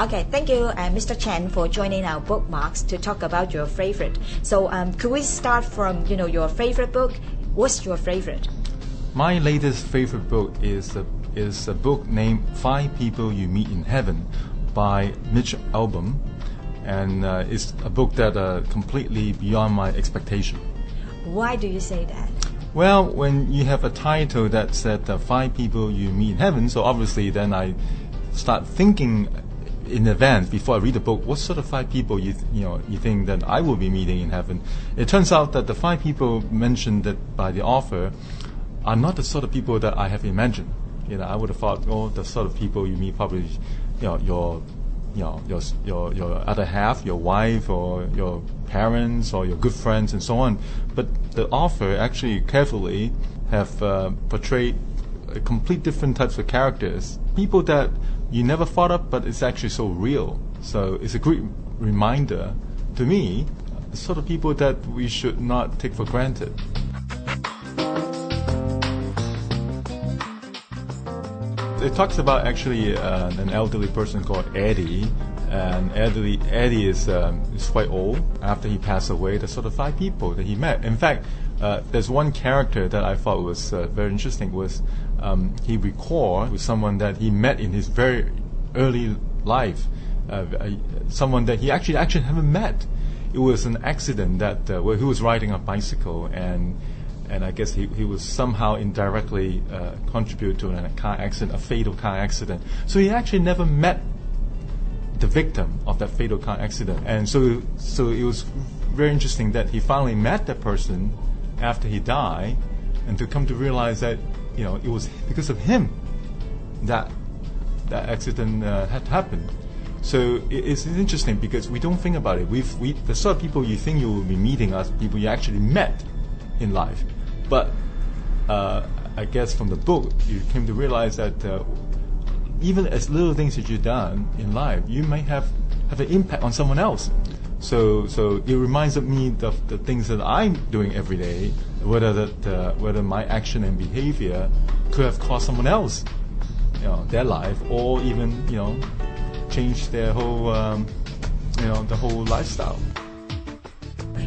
Okay, thank you, uh, Mr. Chen, for joining our bookmarks to talk about your favorite. So, um, could we start from you know your favorite book? What's your favorite? My latest favorite book is a, is a book named Five People You Meet in Heaven by Mitch Albom, and uh, it's a book that uh, completely beyond my expectation. Why do you say that? Well, when you have a title that said uh, five people you meet in heaven, so obviously then I start thinking in advance before I read the book, what sort of five people you th- you know you think that I will be meeting in heaven? It turns out that the five people mentioned that by the author are not the sort of people that I have imagined. You know, I would have thought, oh, the sort of people you meet probably, you know, your you know, your, your, your other half, your wife or your parents or your good friends and so on. But the author actually carefully have uh, portrayed complete different types of characters, people that you never thought of, but it's actually so real. So it's a great reminder to me, sort of people that we should not take for granted. It talks about actually uh, an elderly person called Eddie, and Eddie, Eddie is, um, is quite old. After he passed away, there's sort of five people that he met. In fact, uh, there's one character that I thought was uh, very interesting was um, he recalled with someone that he met in his very early life, uh, someone that he actually actually haven't met. It was an accident that uh, where he was riding a bicycle and and I guess he, he was somehow indirectly uh, contribute to a car accident, a fatal car accident. So he actually never met the victim of that fatal car accident, and so so it was very interesting that he finally met that person after he died, and to come to realize that you know it was because of him that that accident uh, had happened. So it's interesting because we don't think about it. We've, we, the sort of people you think you will be meeting are people you actually met in life. But uh, I guess from the book, you came to realize that uh, even as little things that you've done in life, you may have, have an impact on someone else. So, so it reminds me of the things that I'm doing every day, whether that, uh, whether my action and behavior could have cost someone else, you know, their life, or even, you know, change their whole, um, you know, the whole lifestyle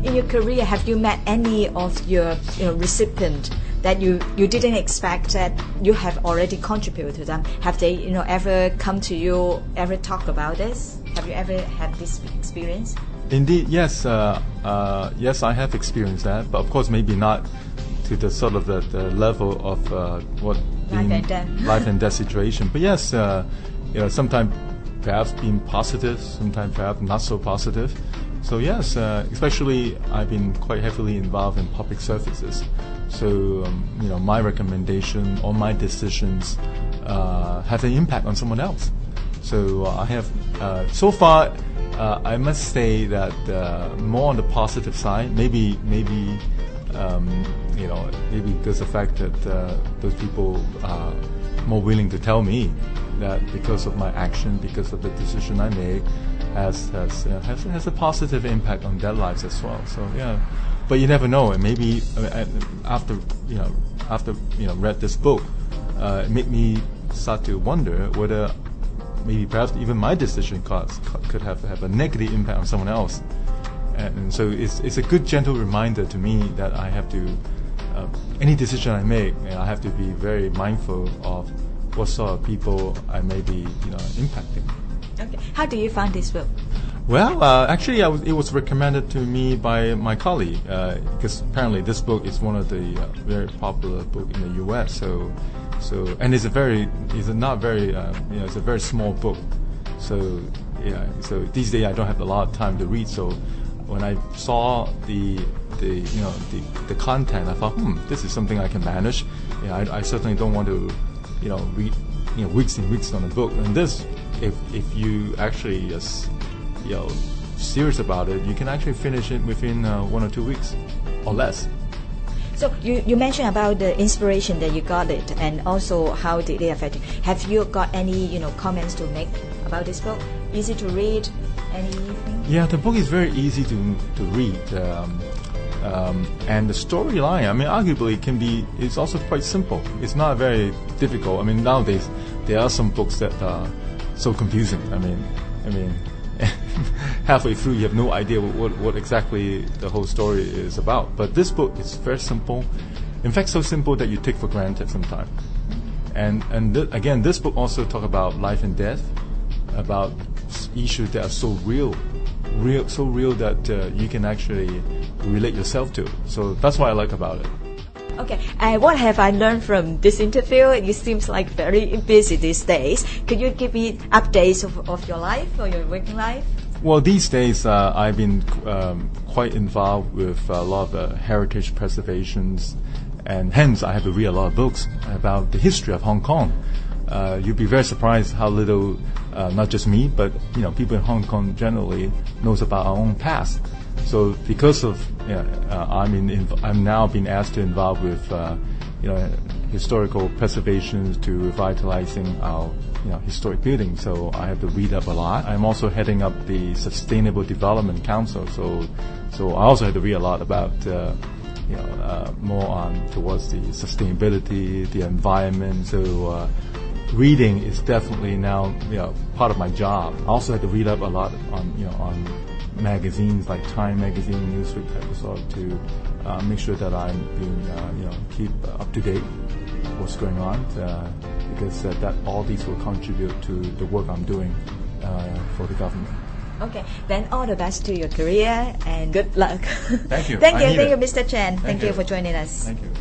in your career, have you met any of your you know, recipient that you, you didn't expect that you have already contributed to them? Have they you know ever come to you, ever talk about this? Have you ever had this experience? Indeed, yes, uh, uh, yes, I have experienced that, but of course, maybe not to the sort of the, the level of uh, what life and death, life and death situation. But yes, uh, you know, sometimes perhaps being positive, sometimes perhaps not so positive. So yes, uh, especially I've been quite heavily involved in public services. So um, you know, my recommendation or my decisions uh, have an impact on someone else. So uh, I have uh, so far. Uh, I must say that uh, more on the positive side. Maybe maybe um, you know maybe because the fact that those people more willing to tell me that because of my action, because of the decision I made, has has, uh, has has a positive impact on their lives as well. So yeah, but you never know. And maybe uh, after you know after you know read this book, uh, it made me start to wonder whether maybe perhaps even my decision could have have a negative impact on someone else. And so it's it's a good gentle reminder to me that I have to uh, any decision I make, I have to be very mindful of what sort of people I may be you know impacting. Okay. How do you find this book? Well, uh, actually, it was recommended to me by my colleague uh, because apparently this book is one of the uh, very popular book in the U.S. So, so and it's a very, it's a not very, uh, you know, it's a very small book. So, yeah. So these days I don't have a lot of time to read. So, when I saw the the you know the, the content, I thought, hmm, this is something I can manage. Yeah, I, I certainly don't want to, you know, read you know weeks and weeks on a book. And this if if you actually just you know serious about it, you can actually finish it within uh, one or two weeks or less. So you, you mentioned about the inspiration that you got it, and also how did it affect you. Have you got any you know comments to make about this book? Easy to read, anything? Yeah, the book is very easy to to read. Um, um, and the storyline, I mean, arguably can be, it's also quite simple. It's not very difficult. I mean, nowadays, there are some books that are so confusing. I mean, I mean, halfway through you have no idea what, what, what exactly the whole story is about. But this book is very simple. In fact, so simple that you take for granted sometimes. And and th- again, this book also talk about life and death, about issues that are so real, real, so real that uh, you can actually relate yourself to. So that's what I like about it. Okay, and what have I learned from this interview? You seems like very busy these days. Could you give me updates of, of your life or your working life? Well, these days uh, I've been um, quite involved with a lot of uh, heritage preservations, and hence I have to read a lot of books about the history of Hong Kong. Uh, you'd be very surprised how little, uh, not just me, but you know, people in Hong Kong generally knows about our own past. So because of, uh, I'm in, I'm now being asked to involve with, uh, you know, historical preservation to revitalizing our, you know, historic buildings. So I have to read up a lot. I'm also heading up the Sustainable Development Council. So, so I also had to read a lot about, uh, you know, uh, more on towards the sustainability, the environment. So, uh, reading is definitely now, you know, part of my job. I also had to read up a lot on, you know, on magazines like Time Magazine, Newsweek type of sort to uh, make sure that I'm being, uh, you know, keep up to date what's going on uh, because uh, that all these will contribute to the work I'm doing uh, for the government. Okay, then all the best to your career and good luck. Thank you. thank you, thank it. you, Mr. Chen. Thank, Thank you you. for joining us. Thank you.